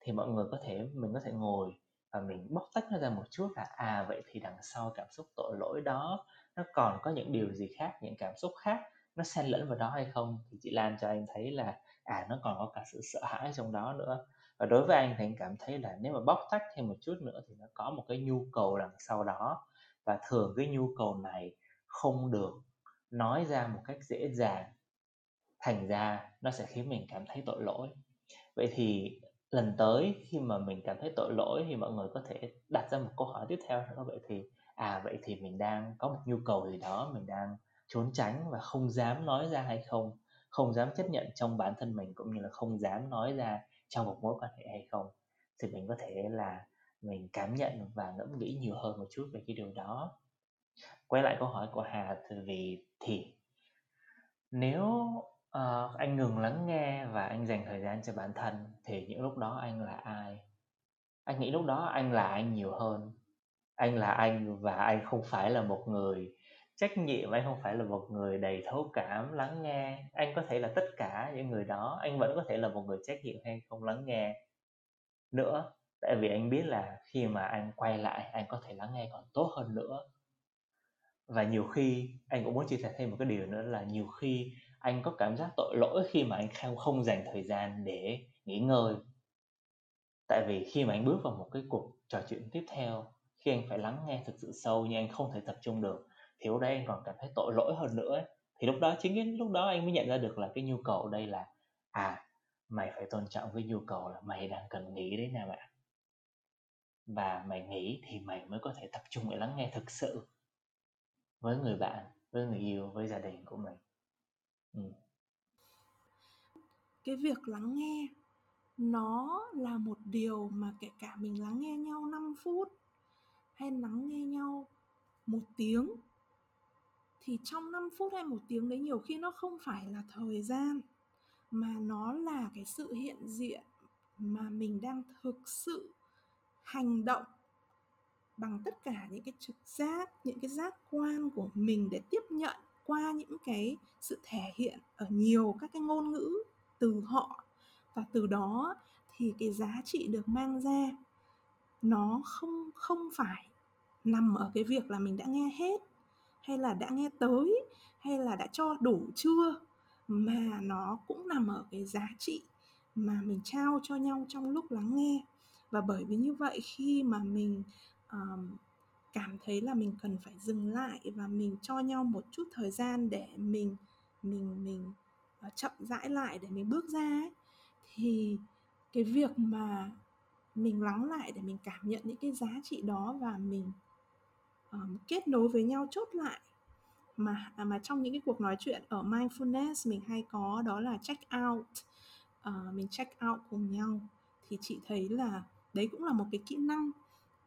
thì mọi người có thể, mình có thể ngồi và mình bóc tách nó ra một chút là à vậy thì đằng sau cảm xúc tội lỗi đó, nó còn có những điều gì khác, những cảm xúc khác nó xen lẫn vào đó hay không? Thì chị Lan cho anh thấy là à nó còn có cả sự sợ hãi trong đó nữa. Và đối với anh thì anh cảm thấy là nếu mà bóc tách thêm một chút nữa thì nó có một cái nhu cầu đằng sau đó. Và thường cái nhu cầu này không được nói ra một cách dễ dàng, thành ra nó sẽ khiến mình cảm thấy tội lỗi. Vậy thì lần tới khi mà mình cảm thấy tội lỗi thì mọi người có thể đặt ra một câu hỏi tiếp theo nữa. Vậy thì à vậy thì mình đang có một nhu cầu gì đó, mình đang trốn tránh và không dám nói ra hay không? Không dám chấp nhận trong bản thân mình cũng như là không dám nói ra trong một mối quan hệ hay không? Thì mình có thể là mình cảm nhận và ngẫm nghĩ nhiều hơn một chút về cái điều đó. Quay lại câu hỏi của hà, thì vì thì nếu Ờ, anh ngừng lắng nghe và anh dành thời gian cho bản thân thì những lúc đó anh là ai? Anh nghĩ lúc đó anh là anh nhiều hơn. Anh là anh và anh không phải là một người trách nhiệm, anh không phải là một người đầy thấu cảm, lắng nghe. Anh có thể là tất cả những người đó, anh vẫn có thể là một người trách nhiệm hay không lắng nghe nữa. Tại vì anh biết là khi mà anh quay lại, anh có thể lắng nghe còn tốt hơn nữa. Và nhiều khi anh cũng muốn chia sẻ thêm một cái điều nữa là nhiều khi anh có cảm giác tội lỗi khi mà anh không không dành thời gian để nghỉ ngơi. Tại vì khi mà anh bước vào một cái cuộc trò chuyện tiếp theo, khi anh phải lắng nghe thực sự sâu nhưng anh không thể tập trung được, thì lúc đấy anh còn cảm thấy tội lỗi hơn nữa thì lúc đó, chính cái lúc đó anh mới nhận ra được là cái nhu cầu ở đây là à mày phải tôn trọng cái nhu cầu là mày đang cần nghỉ đấy nè bạn và mày nghỉ thì mày mới có thể tập trung để lắng nghe thực sự với người bạn, với người yêu, với gia đình của mình Ừ. cái việc lắng nghe, nó là một điều mà kể cả mình lắng nghe nhau 5 phút hay lắng nghe nhau một tiếng, thì trong 5 phút hay một tiếng đấy nhiều khi nó không phải là thời gian, mà nó là cái sự hiện diện mà mình đang thực sự hành động bằng tất cả những cái trực giác, những cái giác quan của mình để tiếp nhận qua những cái sự thể hiện ở nhiều các cái ngôn ngữ từ họ. Và từ đó thì cái giá trị được mang ra, nó không không phải nằm ở cái việc là mình đã nghe hết, hay là đã nghe tới, hay là đã cho đủ chưa, mà nó cũng nằm ở cái giá trị mà mình trao cho nhau trong lúc lắng nghe. Và bởi vì như vậy khi mà mình um, cảm thấy là mình cần phải dừng lại và mình cho nhau một chút thời gian để mình mình mình uh, chậm rãi lại để mình bước ra ấy, thì cái việc mà mình lắng lại để mình cảm nhận những cái giá trị đó và mình um, kết nối với nhau chốt lại. Mà à, mà trong những cái cuộc nói chuyện ở mindfulness mình hay có đó là check out uh, mình check out cùng nhau. Thì chị thấy là đấy cũng là một cái kỹ năng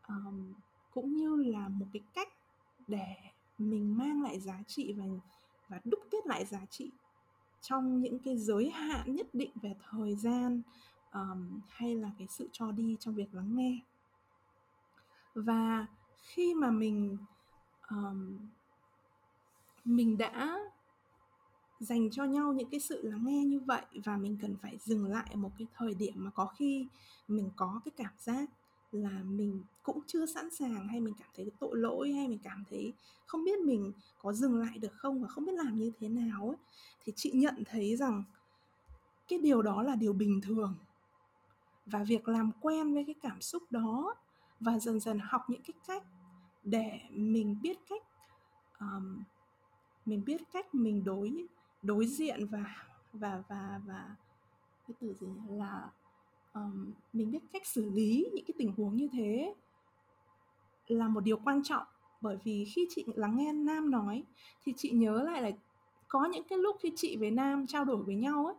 um, cũng như là một cái cách để mình mang lại giá trị và và đúc kết lại giá trị trong những cái giới hạn nhất định về thời gian um, hay là cái sự cho đi trong việc lắng nghe. Và khi mà mình um, mình đã dành cho nhau những cái sự lắng nghe như vậy và mình cần phải dừng lại một cái thời điểm mà có khi mình có cái cảm giác là mình cũng chưa sẵn sàng hay mình cảm thấy tội lỗi hay mình cảm thấy không biết mình có dừng lại được không và không biết làm như thế nào ấy thì chị nhận thấy rằng cái điều đó là điều bình thường. Và việc làm quen với cái cảm xúc đó và dần dần học những cái cách để mình biết cách um, mình biết cách mình đối đối diện và và và và cái từ gì là um, mình biết cách xử lý những cái tình huống như thế là một điều quan trọng. Bởi vì khi chị lắng nghe nam nói thì chị nhớ lại là có những cái lúc khi chị với nam trao đổi với nhau ấy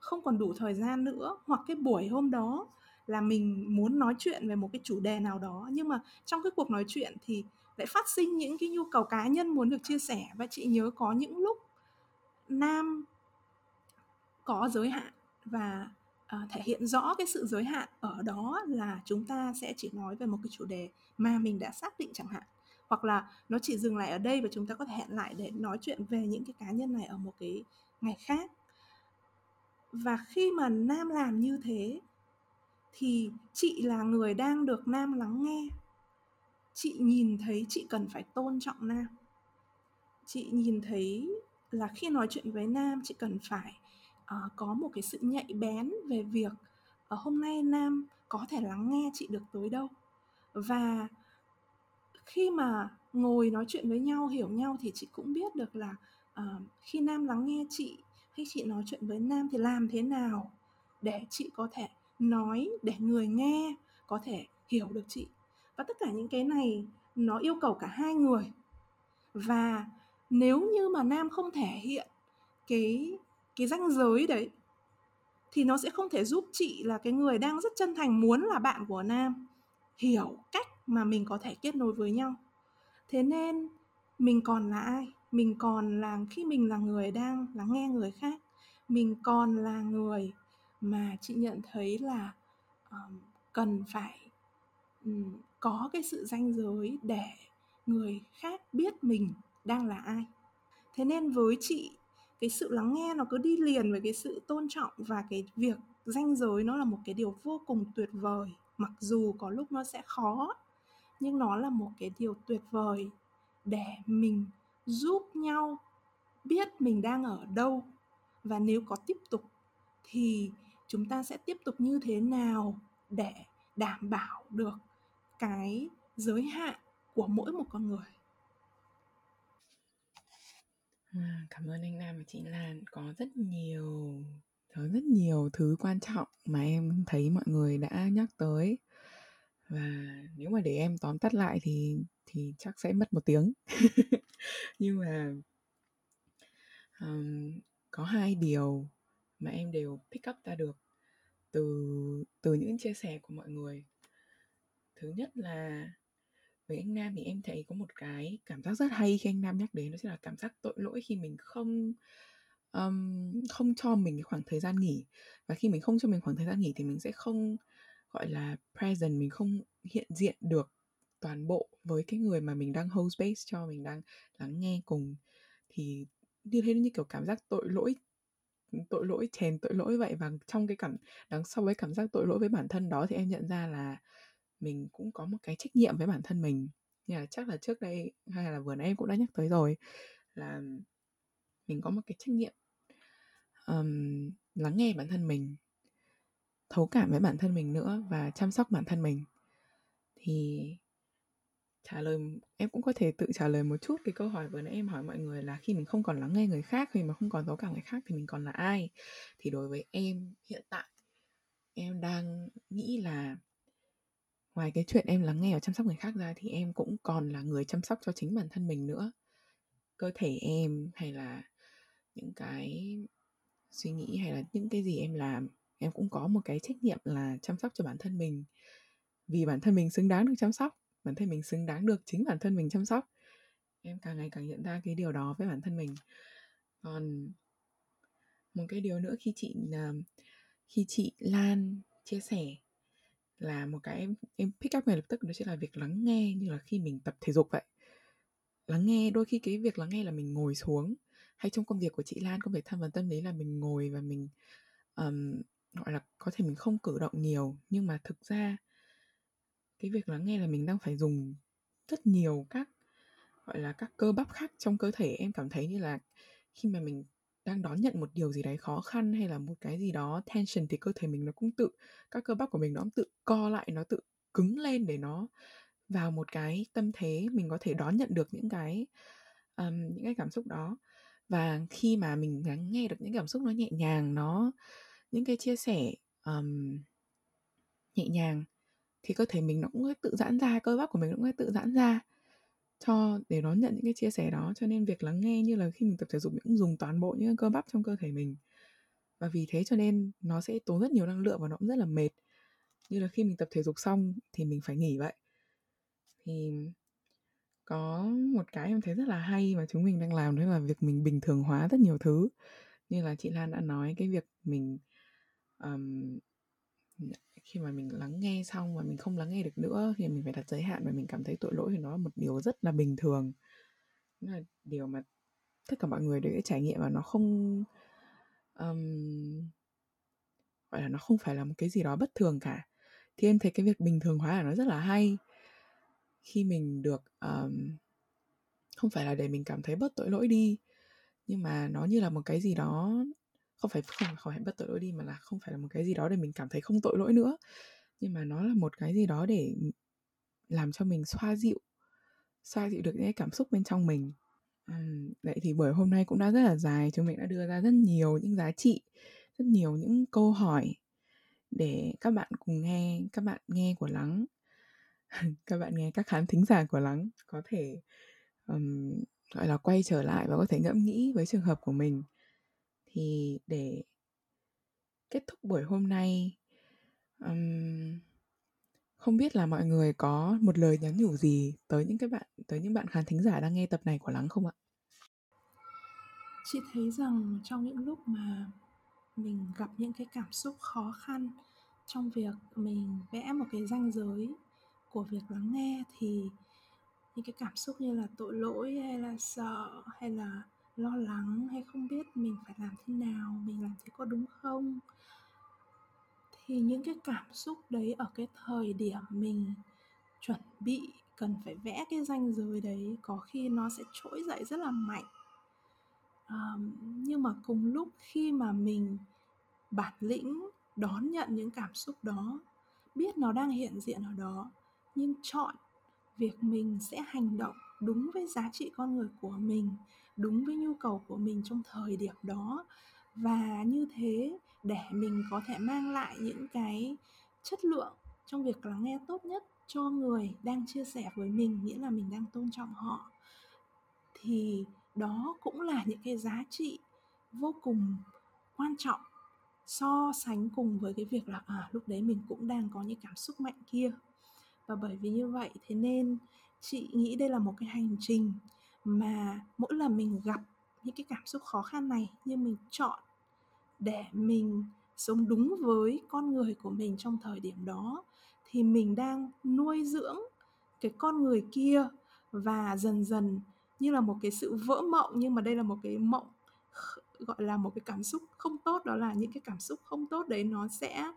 không còn đủ thời gian nữa. Hoặc cái buổi hôm đó là mình muốn nói chuyện về một cái chủ đề nào đó nhưng mà trong cái cuộc nói chuyện thì lại phát sinh những cái nhu cầu cá nhân muốn được chia sẻ. Và chị nhớ có những lúc nam có giới hạn và uh, thể hiện rõ cái sự giới hạn ở đó là chúng ta sẽ chỉ nói về một cái chủ đề mà mình đã xác định chẳng hạn. Hoặc là nó chỉ dừng lại ở đây và chúng ta có thể hẹn lại để nói chuyện về những cái cá nhân này ở một cái ngày khác. Và khi mà nam làm như thế thì chị là người đang được nam lắng nghe. Chị nhìn thấy chị cần phải tôn trọng nam. Chị nhìn thấy là khi nói chuyện với nam chị cần phải uh, có một cái sự nhạy bén về việc uh, hôm nay nam có thể lắng nghe chị được tới đâu. Và khi mà ngồi nói chuyện với nhau hiểu nhau thì chị cũng biết được là uh, khi nam lắng nghe chị hay chị nói chuyện với nam thì làm thế nào để chị có thể nói để người nghe có thể hiểu được chị. Và tất cả những cái này nó yêu cầu cả hai người. Và nếu như mà nam không thể hiện cái cái ranh giới đấy thì nó sẽ không thể giúp chị là cái người đang rất chân thành muốn là bạn của nam hiểu cách mà mình có thể kết nối với nhau. Thế nên mình còn là ai? Mình còn là khi mình là người đang lắng nghe người khác mình còn là người mà chị nhận thấy là um, cần phải um, có cái sự ranh giới để người khác biết mình đang là ai. Thế nên với chị cái sự lắng nghe nó cứ đi liền với cái sự tôn trọng và cái việc danh giới nó là một cái điều vô cùng tuyệt vời, mặc dù có lúc nó sẽ khó, nhưng nó là một cái điều tuyệt vời để mình giúp nhau biết mình đang ở đâu. Và nếu có tiếp tục thì chúng ta sẽ tiếp tục như thế nào để đảm bảo được cái giới hạn của mỗi một con người? À, cảm ơn anh Nam và chị Lan. Có rất nhiều có rất nhiều thứ quan trọng mà em thấy mọi người đã nhắc tới. Và nếu mà để em tóm tắt lại thì thì chắc sẽ mất một tiếng. Nhưng mà um, có hai điều mà em đều pick up ra được từ từ những chia sẻ của mọi người. Thứ nhất là với anh Nam thì em thấy có một cái cảm giác rất hay khi anh Nam nhắc đến đó chính là cảm giác tội lỗi khi mình không um, không cho mình cái khoảng thời gian nghỉ. Và khi mình không cho mình khoảng thời gian nghỉ thì mình sẽ không gọi là present mình không hiện diện được toàn bộ với cái người mà mình đang hold space cho mình đang lắng nghe cùng. Thì như thế như kiểu cảm giác tội lỗi tội lỗi chèn tội lỗi vậy. Và trong cái cảm đằng sau với cảm giác tội lỗi với bản thân đó thì em nhận ra là mình cũng có một cái trách nhiệm với bản thân mình. Như là chắc là trước đây hay là vừa nãy em cũng đã nhắc tới rồi là mình có một cái trách nhiệm um, lắng nghe bản thân mình thấu cảm với bản thân mình nữa và chăm sóc bản thân mình. Thì trả lời em cũng có thể tự trả lời một chút cái câu hỏi vừa nãy em hỏi mọi người là khi mình không còn lắng nghe người khác khi mà không còn thấu cảm người khác thì mình còn là ai? Thì đối với em hiện tại em đang nghĩ là ngoài cái chuyện em lắng nghe và chăm sóc người khác ra thì em cũng còn là người chăm sóc cho chính bản thân mình nữa. Cơ thể em hay là những cái suy nghĩ hay là những cái gì em làm, em cũng có một cái trách nhiệm là chăm sóc cho bản thân mình. Vì bản thân mình xứng đáng được chăm sóc, bản thân mình xứng đáng được chính bản thân mình chăm sóc. Em càng ngày càng nhận ra cái điều đó với bản thân mình. Còn một cái điều nữa khi chị à, khi chị Lan chia sẻ là một cái em em pick up ngay lập tức đó chính là việc lắng nghe như là khi mình tập thể dục vậy. Lắng nghe đôi khi cái việc lắng nghe là mình ngồi xuống hay trong công việc của chị Lan công việc tham vấn tâm lý là mình ngồi và mình um, gọi là có thể mình không cử động nhiều nhưng mà thực ra cái việc lắng nghe là mình đang phải dùng rất nhiều các gọi là các cơ bắp khác trong cơ thể. Em cảm thấy như là khi mà mình đang đón nhận một điều gì đấy khó khăn hay là một cái gì đó tension thì cơ thể mình nó cũng tự các cơ bắp của mình nó cũng tự co lại nó tự cứng lên để nó vào một cái tâm thế mình có thể đón nhận được những cái um, những cái cảm xúc đó. Và khi mà mình lắng nghe được những cảm xúc nó nhẹ nhàng nó những cái chia sẻ um, nhẹ nhàng thì cơ thể mình nó cũng tự giãn ra cơ bắp của mình cũng tự giãn ra cho để đón nhận những cái chia sẻ đó. Cho nên việc lắng nghe như là khi mình tập thể dục mình cũng dùng toàn bộ những cơ bắp trong cơ thể mình. Và vì thế cho nên nó sẽ tốn rất nhiều năng lượng và nó cũng rất là mệt. Như là khi mình tập thể dục xong thì mình phải nghỉ vậy. Thì có một cái em thấy rất là hay mà chúng mình đang làm đó là việc mình bình thường hóa rất nhiều thứ. Như là chị Lan đã nói cái việc mình um, khi mà mình lắng nghe xong và mình không lắng nghe được nữa thì mình phải đặt giới hạn và mình cảm thấy tội lỗi thì nó là một điều rất là bình thường. Nó là điều mà tất cả mọi người đều trải nghiệm và nó không um, gọi là nó không phải là một cái gì đó bất thường cả. Thì em thấy cái việc bình thường hóa là nó rất là hay. Khi mình được um, không phải là để mình cảm thấy bớt tội lỗi đi nhưng mà nó như là một cái gì đó không phải không khỏi phải bất tội lỗi đi mà là không phải là một cái gì đó để mình cảm thấy không tội lỗi nữa. Nhưng mà nó là một cái gì đó để làm cho mình xoa dịu xoa dịu được những cái cảm xúc bên trong mình. Vậy thì buổi hôm nay cũng đã rất là dài chúng mình đã đưa ra rất nhiều những giá trị rất nhiều những câu hỏi để các bạn cùng nghe các bạn nghe của lắng các bạn nghe các khán thính giả của lắng có thể um, gọi là quay trở lại và có thể ngẫm nghĩ với trường hợp của mình thì để kết thúc buổi hôm nay um, không biết là mọi người có một lời nhắn nhủ gì tới những cái bạn tới những bạn khán thính giả đang nghe tập này của lắng không ạ? Chị thấy rằng trong những lúc mà mình gặp những cái cảm xúc khó khăn trong việc mình vẽ một cái ranh giới của việc lắng nghe thì những cái cảm xúc như là tội lỗi hay là sợ hay là lo lắng hay không biết mình phải làm thế nào mình làm thế có đúng không? Thì những cái cảm xúc đấy ở cái thời điểm mình chuẩn bị cần phải vẽ cái ranh giới đấy có khi nó sẽ trỗi dậy rất là mạnh. Um, nhưng mà cùng lúc khi mà mình bản lĩnh đón nhận những cảm xúc đó biết nó đang hiện diện ở đó nhưng chọn việc mình sẽ hành động đúng với giá trị con người của mình đúng với nhu cầu của mình trong thời điểm đó. Và như thế, để mình có thể mang lại những cái chất lượng trong việc lắng nghe tốt nhất cho người đang chia sẻ với mình, nghĩa là mình đang tôn trọng họ, thì đó cũng là những cái giá trị vô cùng quan trọng so sánh cùng với cái việc là à lúc đấy mình cũng đang có những cảm xúc mạnh kia. Và bởi vì như vậy, thế nên chị nghĩ đây là một cái hành trình mà mỗi lần mình gặp những cái cảm xúc khó khăn này nhưng mình chọn để mình sống đúng với con người của mình trong thời điểm đó thì mình đang nuôi dưỡng cái con người kia và dần dần như là một cái sự vỡ mộng nhưng mà đây là một cái mộng gọi là một cái cảm xúc không tốt đó là những cái cảm xúc không tốt đấy nó sẽ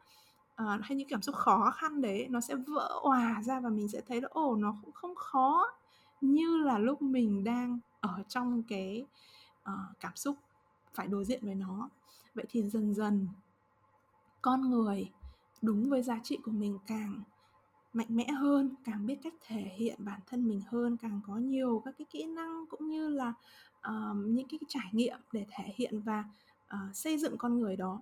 uh, hay những cảm xúc khó khăn đấy nó sẽ vỡ òa ra và mình sẽ thấy là ồ nó cũng không khó như là lúc mình đang ở trong cái uh, cảm xúc phải đối diện với nó. Vậy thì dần dần con người đúng với giá trị của mình càng mạnh mẽ hơn càng biết cách thể hiện bản thân mình hơn càng có nhiều các cái kỹ năng cũng như là uh, những cái trải nghiệm để thể hiện và uh, xây dựng con người đó.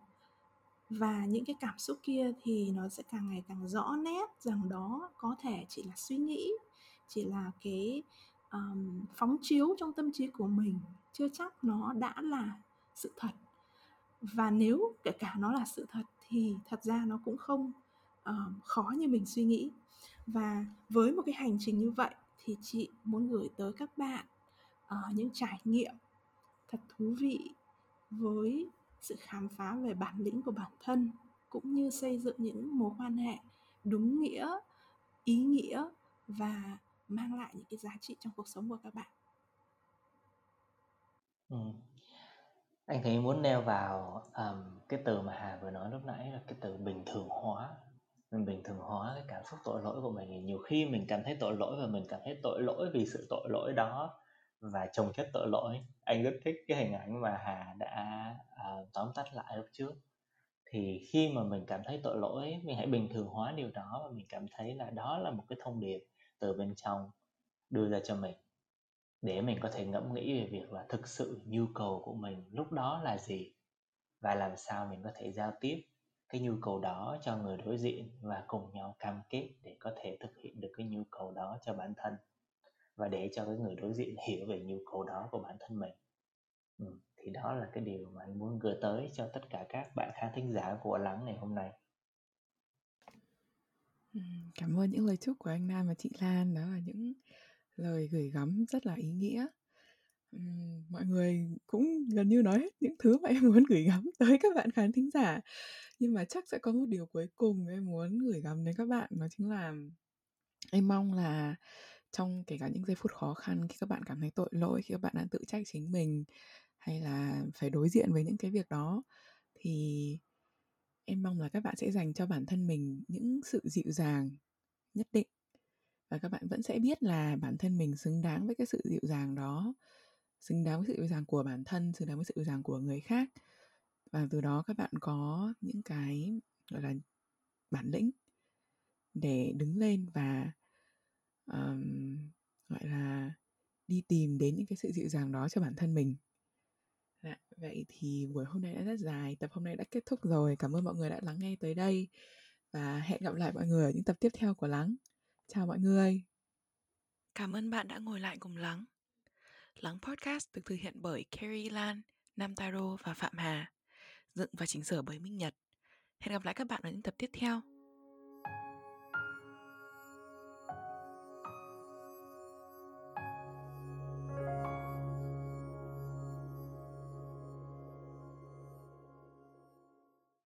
Và những cái cảm xúc kia thì nó sẽ càng ngày càng rõ nét rằng đó có thể chỉ là suy nghĩ chỉ là cái um, phóng chiếu trong tâm trí của mình chưa chắc nó đã là sự thật. Và nếu kể cả nó là sự thật thì thật ra nó cũng không uh, khó như mình suy nghĩ. Và với một cái hành trình như vậy thì chị muốn gửi tới các bạn uh, những trải nghiệm thật thú vị với sự khám phá về bản lĩnh của bản thân cũng như xây dựng những mối quan hệ đúng nghĩa ý nghĩa và mang lại những cái giá trị trong cuộc sống của các bạn? Ừ. anh thấy muốn nêu vào um, cái từ mà hà vừa nói lúc nãy là cái từ bình thường hóa. Mình bình thường hóa cái cảm xúc tội lỗi của mình nhiều khi mình cảm thấy tội lỗi và mình cảm thấy tội lỗi vì sự tội lỗi đó và chồng chất tội lỗi. Anh rất thích cái hình ảnh mà hà đã uh, tóm tắt lại lúc trước. Thì khi mà mình cảm thấy tội lỗi mình hãy bình thường hóa điều đó và mình cảm thấy là đó là một cái thông điệp từ bên trong đưa ra cho mình để mình có thể ngẫm nghĩ về việc là thực sự nhu cầu của mình lúc đó là gì và làm sao mình có thể giao tiếp cái nhu cầu đó cho người đối diện và cùng nhau cam kết để có thể thực hiện được cái nhu cầu đó cho bản thân và để cho cái người đối diện hiểu về nhu cầu đó của bản thân mình. Ừ, thì đó là cái điều mà anh muốn gửi tới cho tất cả các bạn khán thính giả của lắng ngày hôm nay cảm ơn những lời chúc của anh Nam và chị Lan, đó là những lời gửi gắm rất là ý nghĩa. Mọi người cũng gần như nói hết những thứ mà em muốn gửi gắm tới các bạn khán thính giả. Nhưng mà chắc sẽ có một điều cuối cùng em muốn gửi gắm đến các bạn, đó chính là em mong là trong kể cả những giây phút khó khăn khi các bạn cảm thấy tội lỗi, khi các bạn đang tự trách chính mình hay là phải đối diện với những cái việc đó, thì em mong là các bạn sẽ dành cho bản thân mình những sự dịu dàng nhất định. Và các bạn vẫn sẽ biết là bản thân mình xứng đáng với cái sự dịu dàng đó xứng đáng với sự dịu dàng của bản thân xứng đáng với sự dịu dàng của người khác. Và từ đó các bạn có những cái gọi là bản lĩnh để đứng lên và um, gọi là đi tìm đến những cái sự dịu dàng đó cho bản thân mình. Dạ, vậy thì buổi hôm nay đã rất dài, tập hôm nay đã kết thúc rồi. Cảm ơn mọi người đã lắng nghe tới đây và hẹn gặp lại mọi người ở những tập tiếp theo của Lắng. Chào mọi người. Cảm ơn bạn đã ngồi lại cùng Lắng. Lắng Podcast được thực hiện bởi Carrie Lan, Nam Taro và Phạm Hà, dựng và chỉnh sửa bởi Minh Nhật. Hẹn gặp lại các bạn ở những tập tiếp theo.